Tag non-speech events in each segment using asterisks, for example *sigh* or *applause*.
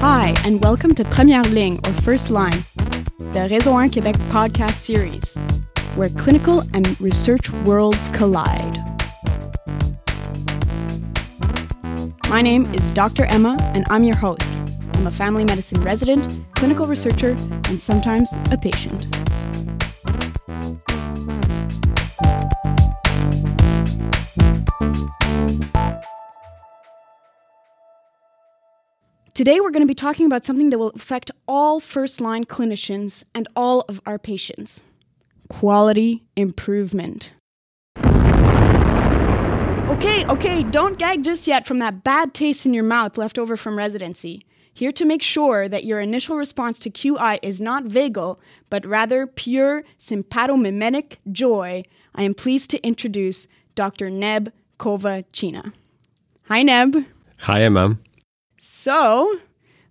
Hi, and welcome to Première Ligne, or First Line, the Réseau 1 Québec podcast series, where clinical and research worlds collide. My name is Dr. Emma, and I'm your host. I'm a family medicine resident, clinical researcher, and sometimes a patient. Today, we're going to be talking about something that will affect all first line clinicians and all of our patients quality improvement. Okay, okay, don't gag just yet from that bad taste in your mouth left over from residency. Here to make sure that your initial response to QI is not vagal, but rather pure sympathomimetic joy, I am pleased to introduce Dr. Neb Kovacina. Hi, Neb. Hi, Emma. So,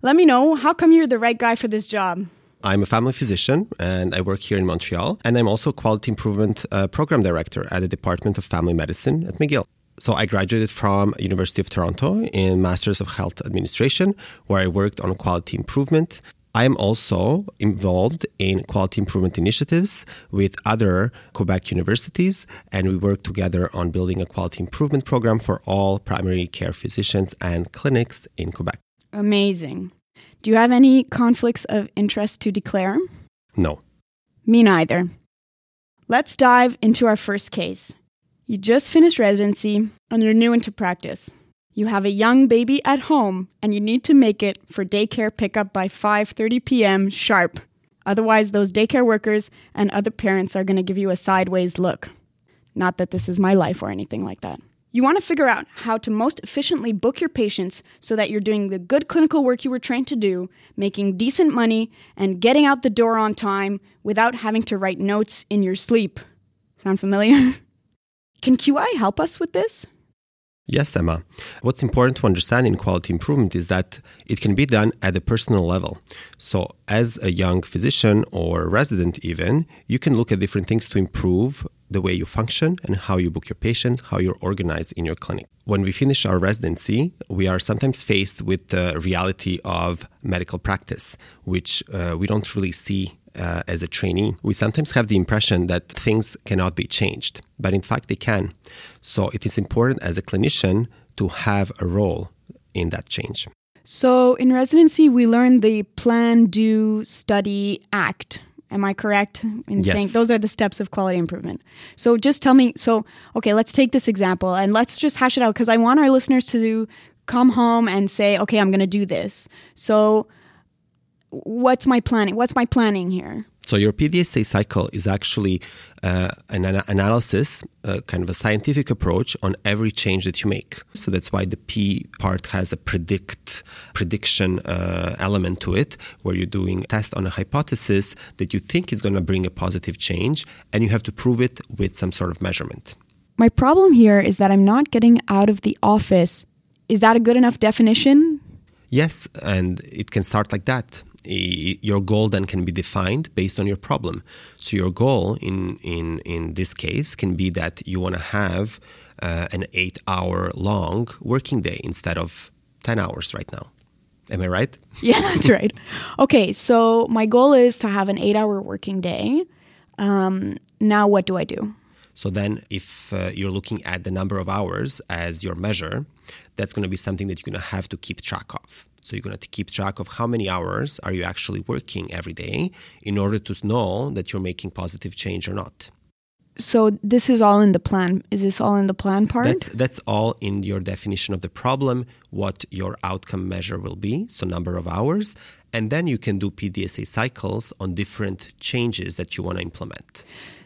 let me know how come you're the right guy for this job? I'm a family physician and I work here in Montreal. And I'm also quality improvement uh, program director at the Department of Family Medicine at McGill. So I graduated from University of Toronto in Masters of Health Administration, where I worked on quality improvement. I am also involved in quality improvement initiatives with other Quebec universities, and we work together on building a quality improvement program for all primary care physicians and clinics in Quebec. Amazing. Do you have any conflicts of interest to declare? No. Me neither. Let's dive into our first case. You just finished residency and you're new into practice. You have a young baby at home and you need to make it for daycare pickup by 5:30 p.m. sharp. Otherwise, those daycare workers and other parents are going to give you a sideways look. Not that this is my life or anything like that. You want to figure out how to most efficiently book your patients so that you're doing the good clinical work you were trained to do, making decent money, and getting out the door on time without having to write notes in your sleep. Sound familiar? *laughs* Can QI help us with this? Yes, Emma. What's important to understand in quality improvement is that it can be done at a personal level. So, as a young physician or resident, even, you can look at different things to improve the way you function and how you book your patients, how you're organized in your clinic. When we finish our residency, we are sometimes faced with the reality of medical practice, which uh, we don't really see uh, as a trainee, we sometimes have the impression that things cannot be changed, but in fact they can. So it is important as a clinician to have a role in that change. So in residency, we learn the plan, do, study, act. Am I correct in yes. saying those are the steps of quality improvement? So just tell me. So okay, let's take this example and let's just hash it out because I want our listeners to come home and say, okay, I'm going to do this. So what's my planning? What's my planning here? So your PDSA cycle is actually uh, an ana- analysis, uh, kind of a scientific approach on every change that you make. So that's why the P part has a predict prediction uh, element to it, where you're doing a test on a hypothesis that you think is going to bring a positive change, and you have to prove it with some sort of measurement. My problem here is that I'm not getting out of the office. Is that a good enough definition? Yes, and it can start like that your goal then can be defined based on your problem. So your goal in in in this case can be that you want to have uh, an eight hour long working day instead of ten hours right now. Am I right? *laughs* Yeah, that's right. Okay, so my goal is to have an eight hour working day. Um, now, what do I do? So then, if uh, you're looking at the number of hours as your measure, that's going to be something that you're going to have to keep track of. So you're going to keep track of how many hours are you actually working every day in order to know that you're making positive change or not. So this is all in the plan. Is this all in the plan part? That's that's all in your definition of the problem, what your outcome measure will be, so number of hours, and then you can do PDSA cycles on different changes that you want to implement.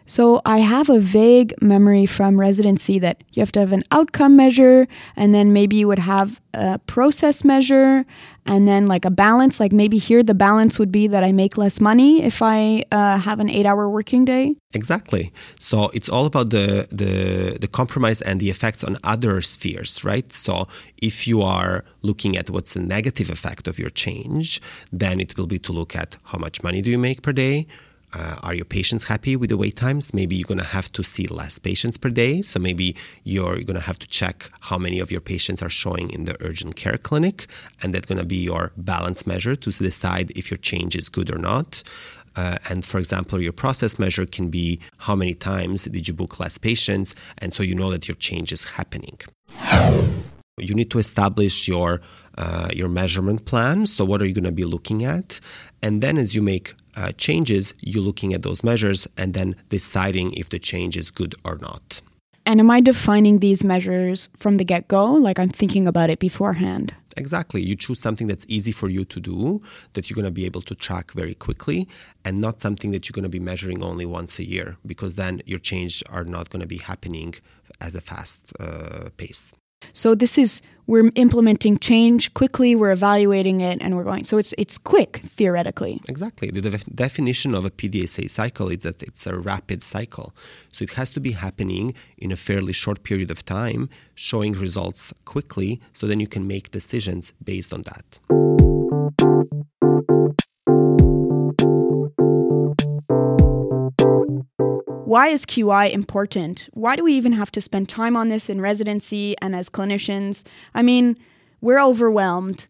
So I have a vague memory from residency that you have to have an outcome measure, and then maybe you would have a process measure, and then like a balance. Like maybe here the balance would be that I make less money if I uh, have an eight-hour working day. Exactly. So it's all about the the the compromise and the effects on other spheres, right? So if you are looking at what's the negative effect of your change, then it will be to look at how much money do you make per day uh, are your patients happy with the wait times? Maybe you're going to have to see less patients per day. So maybe you're going to have to check how many of your patients are showing in the urgent care clinic. And that's going to be your balance measure to decide if your change is good or not. Uh, and for example, your process measure can be how many times did you book less patients? And so you know that your change is happening. You need to establish your uh, your measurement plan. So what are you going to be looking at? And then as you make uh, changes, you're looking at those measures and then deciding if the change is good or not. And am I defining these measures from the get go? Like I'm thinking about it beforehand? Exactly. You choose something that's easy for you to do, that you're going to be able to track very quickly, and not something that you're going to be measuring only once a year, because then your changes are not going to be happening at a fast uh, pace. So this is we're implementing change quickly, we're evaluating it, and we're going. So it's it's quick theoretically. Exactly. The de- definition of a PDSA cycle is that it's a rapid cycle. So it has to be happening in a fairly short period of time, showing results quickly, so then you can make decisions based on that. Why is QI important? Why do we even have to spend time on this in residency and as clinicians? I mean, we're overwhelmed.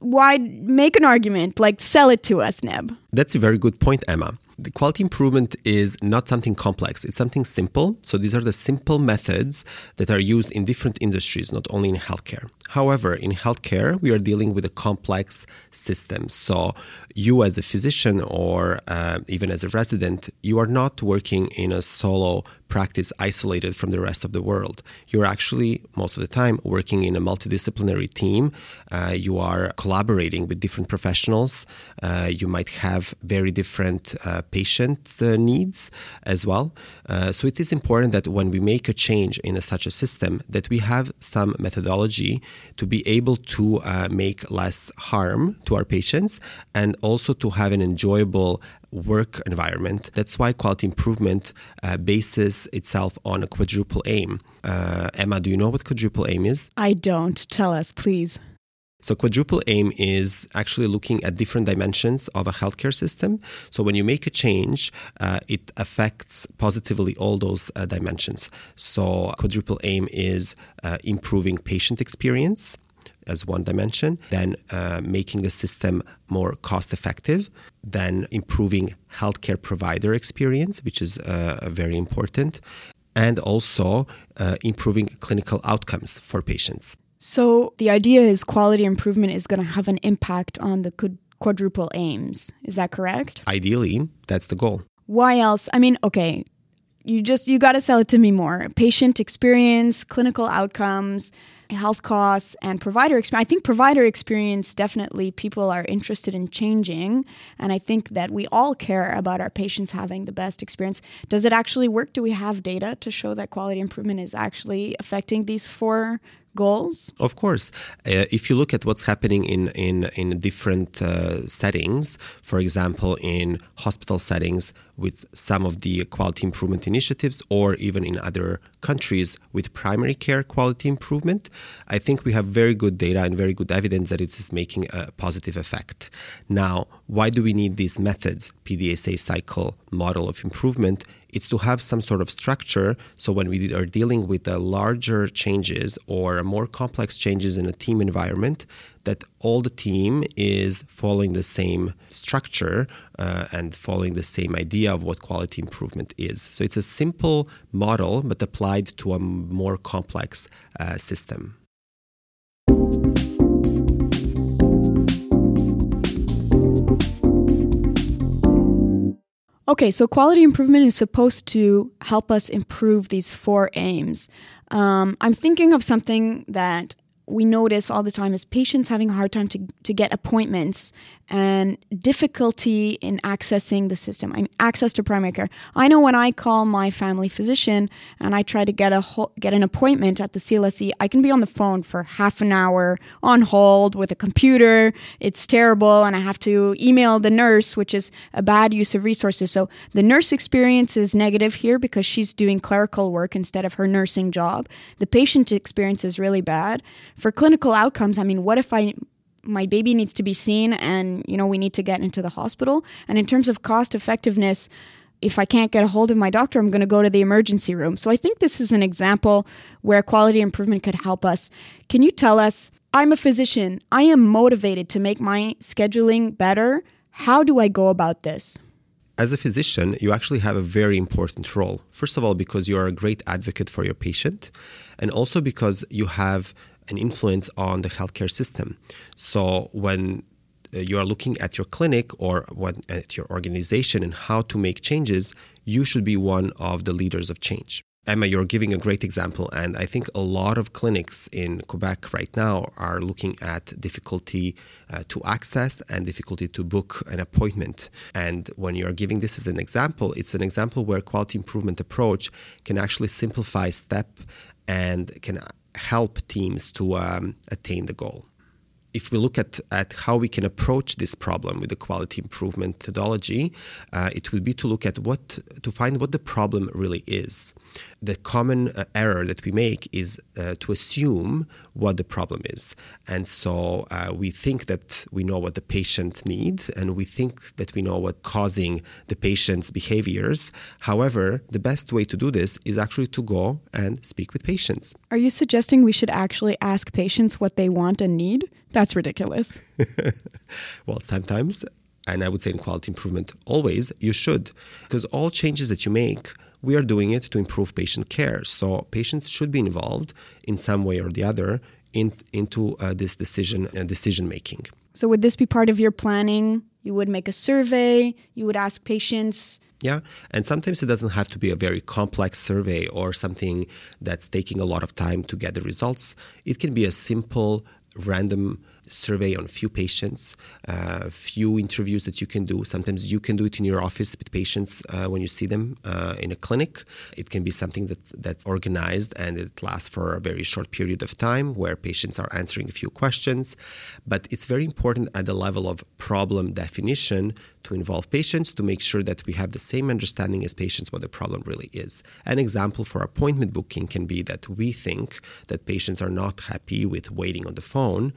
Why make an argument? Like, sell it to us, Neb. That's a very good point, Emma. The quality improvement is not something complex, it's something simple. So, these are the simple methods that are used in different industries, not only in healthcare. However, in healthcare, we are dealing with a complex system. So, you as a physician or uh, even as a resident, you are not working in a solo practice isolated from the rest of the world. You're actually, most of the time, working in a multidisciplinary team. Uh, you are collaborating with different professionals. Uh, you might have very different uh, patient uh, needs as well. Uh, so it is important that when we make a change in a, such a system, that we have some methodology to be able to uh, make less harm to our patients and also to have an enjoyable work environment. That's why quality improvement uh, bases itself on a quadruple aim. Uh, Emma, do you know what quadruple aim is? I don't. Tell us, please. So, quadruple aim is actually looking at different dimensions of a healthcare system. So, when you make a change, uh, it affects positively all those uh, dimensions. So, quadruple aim is uh, improving patient experience as one dimension, then uh, making the system more cost effective, then improving healthcare provider experience, which is uh, very important, and also uh, improving clinical outcomes for patients. So the idea is quality improvement is going to have an impact on the quadruple aims. Is that correct? Ideally, that's the goal. Why else? I mean, okay, you just you got to sell it to me more. Patient experience, clinical outcomes, health costs and provider experience. I think provider experience definitely people are interested in changing. And I think that we all care about our patients having the best experience. Does it actually work? Do we have data to show that quality improvement is actually affecting these four goals? Of course. Uh, if you look at what's happening in, in, in different uh, settings, for example, in hospital settings with some of the quality improvement initiatives, or even in other countries with primary care quality improvement, I think we have very good data and very good evidence that it is making a positive effect. Now, why do we need these methods, PDSA cycle model of improvement? It's to have some sort of structure so when we are dealing with the larger changes or more complex changes in a team environment, that all the team is following the same structure uh, and following the same idea of what quality improvement is. So it's a simple model, but applied to a more complex uh, system. Okay, so quality improvement is supposed to help us improve these four aims. Um, I'm thinking of something that we notice all the time is patients having a hard time to, to get appointments and difficulty in accessing the system. I mean, access to primary care. I know when I call my family physician and I try to get a ho- get an appointment at the CLSC, I can be on the phone for half an hour on hold with a computer. It's terrible, and I have to email the nurse, which is a bad use of resources. So the nurse experience is negative here because she's doing clerical work instead of her nursing job. The patient experience is really bad. For clinical outcomes, I mean, what if I my baby needs to be seen and you know we need to get into the hospital. And in terms of cost effectiveness if i can't get a hold of my doctor i'm going to go to the emergency room. So i think this is an example where quality improvement could help us. Can you tell us i'm a physician. I am motivated to make my scheduling better. How do i go about this? As a physician, you actually have a very important role. First of all, because you are a great advocate for your patient, and also because you have an influence on the healthcare system. So when uh, you are looking at your clinic or at your organization and how to make changes, you should be one of the leaders of change. Emma, you're giving a great example, and I think a lot of clinics in Quebec right now are looking at difficulty uh, to access and difficulty to book an appointment. And when you're giving this as an example, it's an example where quality improvement approach can actually simplify step and can help teams to um, attain the goal if we look at, at how we can approach this problem with the quality improvement methodology, uh, it would be to look at what to find what the problem really is. The common uh, error that we make is uh, to assume what the problem is, and so uh, we think that we know what the patient needs, and we think that we know what causing the patient's behaviors. However, the best way to do this is actually to go and speak with patients. Are you suggesting we should actually ask patients what they want and need? That's ridiculous. *laughs* well, sometimes, and I would say in quality improvement, always, you should. Because all changes that you make, we are doing it to improve patient care. So patients should be involved in some way or the other in, into uh, this decision uh, decision making. So would this be part of your planning? You would make a survey. You would ask patients. Yeah, and sometimes it doesn't have to be a very complex survey or something that's taking a lot of time to get the results. It can be a simple random survey on few patients, uh, few interviews that you can do. Sometimes you can do it in your office with patients uh, when you see them uh, in a clinic. It can be something that, that's organized and it lasts for a very short period of time where patients are answering a few questions. But it's very important at the level of problem definition to involve patients to make sure that we have the same understanding as patients what the problem really is. An example for appointment booking can be that we think that patients are not happy with waiting on the phone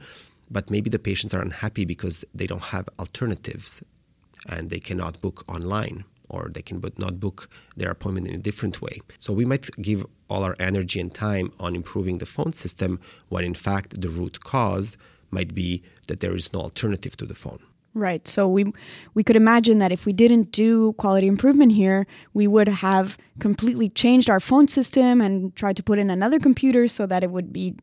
but maybe the patients are unhappy because they don't have alternatives and they cannot book online or they can but not book their appointment in a different way. So we might give all our energy and time on improving the phone system when in fact the root cause might be that there is no alternative to the phone. Right. So we we could imagine that if we didn't do quality improvement here, we would have completely changed our phone system and tried to put in another computer so that it would be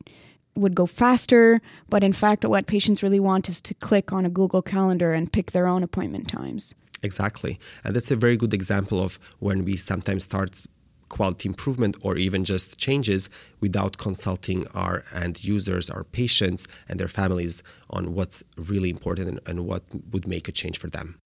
would go faster, but in fact, what patients really want is to click on a Google Calendar and pick their own appointment times. Exactly. And that's a very good example of when we sometimes start quality improvement or even just changes without consulting our end users, our patients, and their families on what's really important and, and what would make a change for them.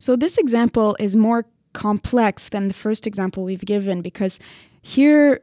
So, this example is more complex than the first example we've given because here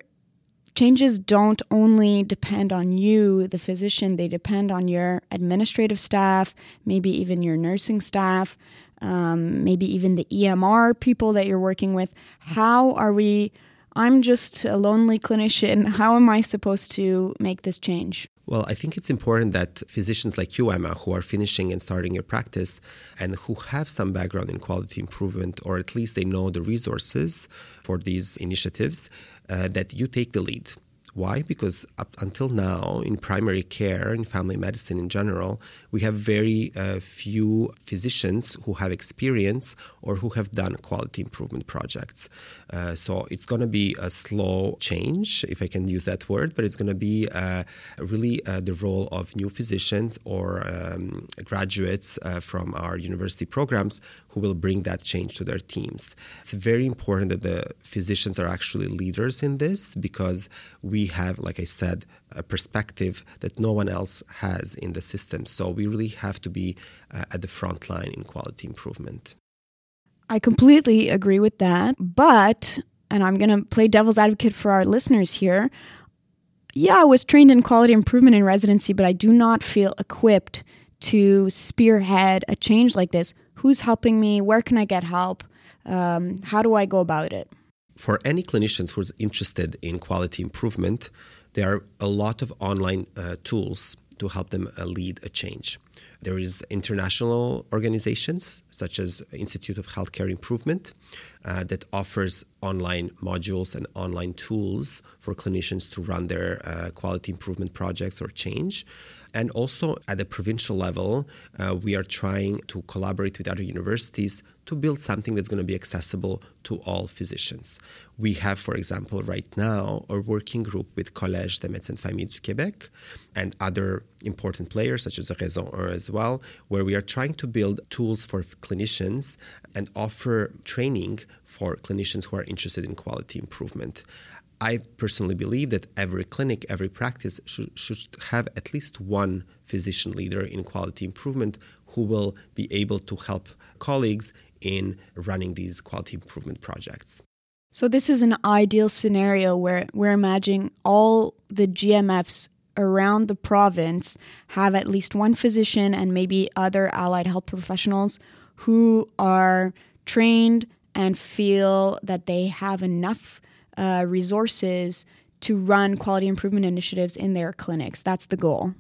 changes don't only depend on you, the physician, they depend on your administrative staff, maybe even your nursing staff, um, maybe even the EMR people that you're working with. How are we? I'm just a lonely clinician. How am I supposed to make this change? Well, I think it's important that physicians like you, Emma, who are finishing and starting your practice and who have some background in quality improvement, or at least they know the resources for these initiatives, uh, that you take the lead. Why? Because up until now, in primary care, in family medicine in general, we have very uh, few physicians who have experience or who have done quality improvement projects. Uh, so it's going to be a slow change, if I can use that word, but it's going to be uh, really uh, the role of new physicians or um, graduates uh, from our university programs who will bring that change to their teams. It's very important that the physicians are actually leaders in this because we have, like I said, a perspective that no one else has in the system. So we really have to be uh, at the front line in quality improvement. I completely agree with that. But, and I'm going to play devil's advocate for our listeners here. Yeah, I was trained in quality improvement in residency, but I do not feel equipped to spearhead a change like this. Who's helping me? Where can I get help? Um, how do I go about it? For any clinicians who's interested in quality improvement, there are a lot of online uh, tools to help them uh, lead a change. There is international organizations such as Institute of Healthcare Improvement uh, that offers online modules and online tools for clinicians to run their uh, quality improvement projects or change. And also at the provincial level, uh, we are trying to collaborate with other universities to build something that's going to be accessible to all physicians. We have, for example, right now a working group with Collège des médecins de famille du Québec and other important players such as Réseau 1 as well, where we are trying to build tools for clinicians and offer training for clinicians who are interested in quality improvement. I personally believe that every clinic, every practice should, should have at least one physician leader in quality improvement who will be able to help colleagues in running these quality improvement projects. So, this is an ideal scenario where we're imagining all the GMFs around the province have at least one physician and maybe other allied health professionals who are trained and feel that they have enough uh, resources to run quality improvement initiatives in their clinics. That's the goal.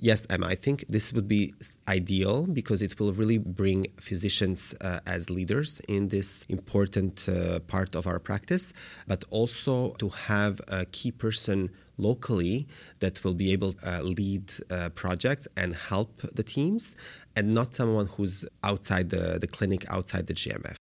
Yes, Emma, I think this would be ideal because it will really bring physicians uh, as leaders in this important uh, part of our practice, but also to have a key person locally that will be able to uh, lead uh, projects and help the teams, and not someone who's outside the, the clinic, outside the GMF.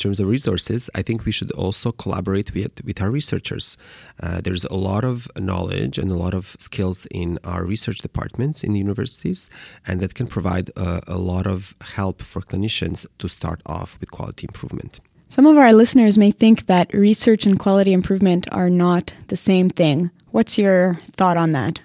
Terms of resources, I think we should also collaborate with, with our researchers. Uh, there's a lot of knowledge and a lot of skills in our research departments in universities, and that can provide a, a lot of help for clinicians to start off with quality improvement. Some of our listeners may think that research and quality improvement are not the same thing. What's your thought on that?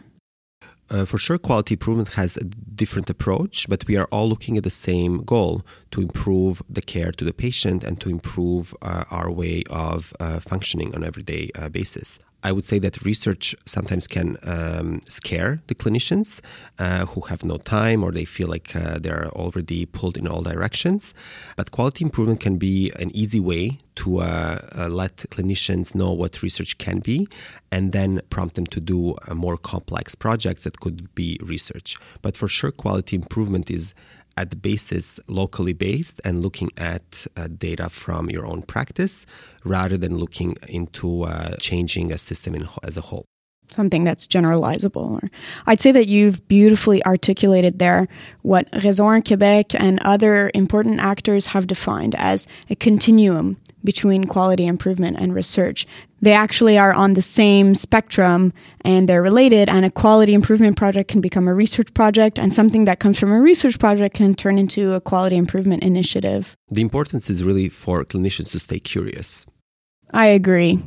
Uh, for sure, quality improvement has a different approach, but we are all looking at the same goal to improve the care to the patient and to improve uh, our way of uh, functioning on everyday uh, basis. I would say that research sometimes can um, scare the clinicians uh, who have no time or they feel like uh, they're already pulled in all directions. But quality improvement can be an easy way to uh, uh let clinicians know what research can be and then prompt them to do more complex projects that could be research. But for sure, quality improvement is at the basis locally based and looking at uh, data from your own practice rather than looking into uh, changing a system in, as a whole. Something that's generalizable. I'd say that you've beautifully articulated there what Réseau Quebec and other important actors have defined as a continuum between quality improvement and research. They actually are on the same spectrum and they're related, and a quality improvement project can become a research project, and something that comes from a research project can turn into a quality improvement initiative. The importance is really for clinicians to stay curious. I agree.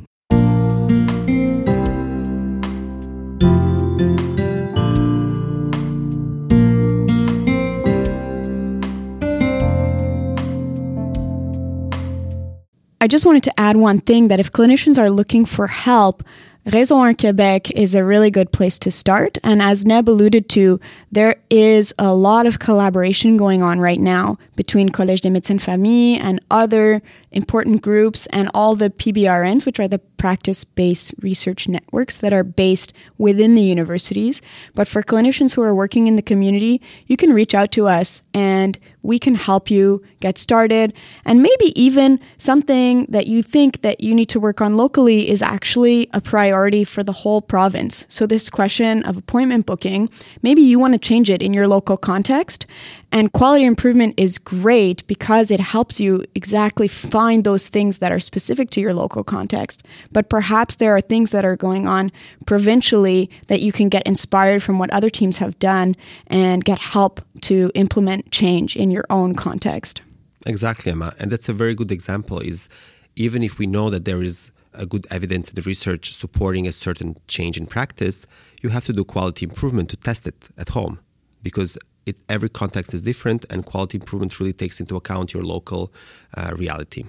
I just wanted to add one thing that if clinicians are looking for help, Réseau 1 Quebec is a really good place to start. And as Neb alluded to, there is a lot of collaboration going on right now between Collège des médecins famille and other important groups and all the PBRNs, which are the practice based research networks that are based within the universities. But for clinicians who are working in the community, you can reach out to us and we can help you get started. And maybe even something that you think that you need to work on locally is actually a priority for the whole province. So, this question of appointment booking, maybe you want to change it in your local context. And quality improvement is great because it helps you exactly find those things that are specific to your local context. But perhaps there are things that are going on provincially that you can get inspired from what other teams have done and get help to implement change in your own context. Exactly, Emma. And that's a very good example is even if we know that there is a good evidence the research supporting a certain change in practice, you have to do quality improvement to test it at home because it, every context is different, and quality improvement really takes into account your local uh, reality.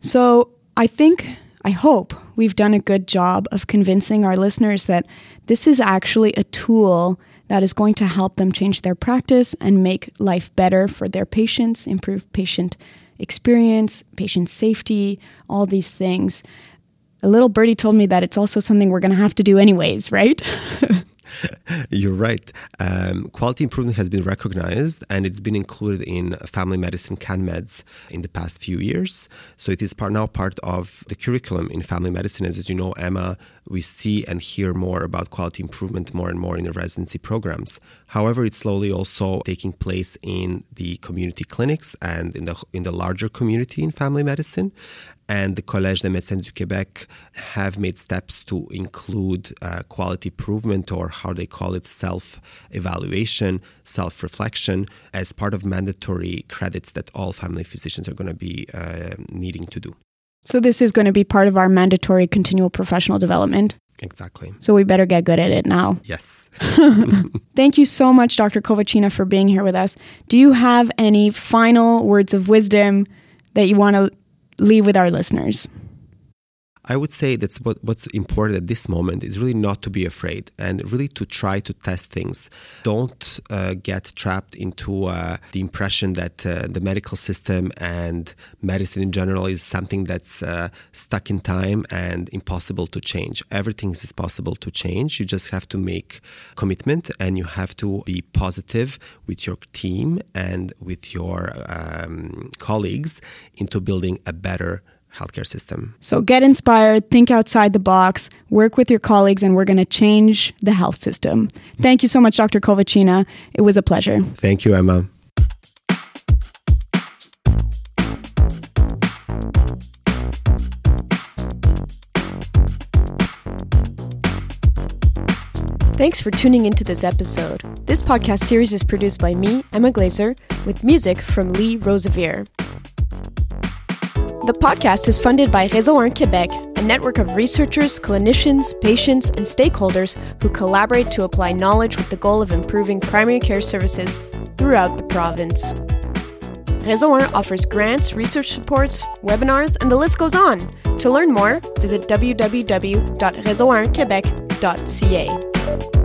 So I think, I hope we've done a good job of convincing our listeners that this is actually a tool that is going to help them change their practice and make life better for their patients, improve patient experience, patient safety, all these things. A little birdie told me that it's also something we're going to have to do anyways, right? *laughs* *laughs* You're right. Um, quality improvement has been recognized and it's been included in family medicine CanMeds in the past few years. So it is part, now part of the curriculum in family medicine. As, as you know, Emma, we see and hear more about quality improvement more and more in the residency programs. However, it's slowly also taking place in the community clinics and in the in the larger community in family medicine. And the Collège des Médecins du Québec have made steps to include uh, quality improvement, or how they call it, self evaluation, self reflection, as part of mandatory credits that all family physicians are going to be uh, needing to do. So, this is going to be part of our mandatory continual professional development. Exactly. So, we better get good at it now. Yes. *laughs* *laughs* Thank you so much, Dr. Kovacina, for being here with us. Do you have any final words of wisdom that you want to leave with our listeners? I would say that's what, what's important at this moment is really not to be afraid and really to try to test things. Don't uh, get trapped into uh, the impression that uh, the medical system and medicine in general is something that's uh, stuck in time and impossible to change. Everything is possible to change. You just have to make commitment and you have to be positive with your team and with your um, colleagues into building a better healthcare system. So get inspired, think outside the box, work with your colleagues, and we're going to change the health system. Thank you so much, Dr. Kovacina. It was a pleasure. Thank you, Emma. Thanks for tuning into this episode. This podcast series is produced by me, Emma Glazer, with music from Lee Rosevere. The podcast is funded by Réseau 1 Québec, a network of researchers, clinicians, patients, and stakeholders who collaborate to apply knowledge with the goal of improving primary care services throughout the province. Réseau 1 offers grants, research supports, webinars, and the list goes on. To learn more, visit www.réseau1quebec.ca.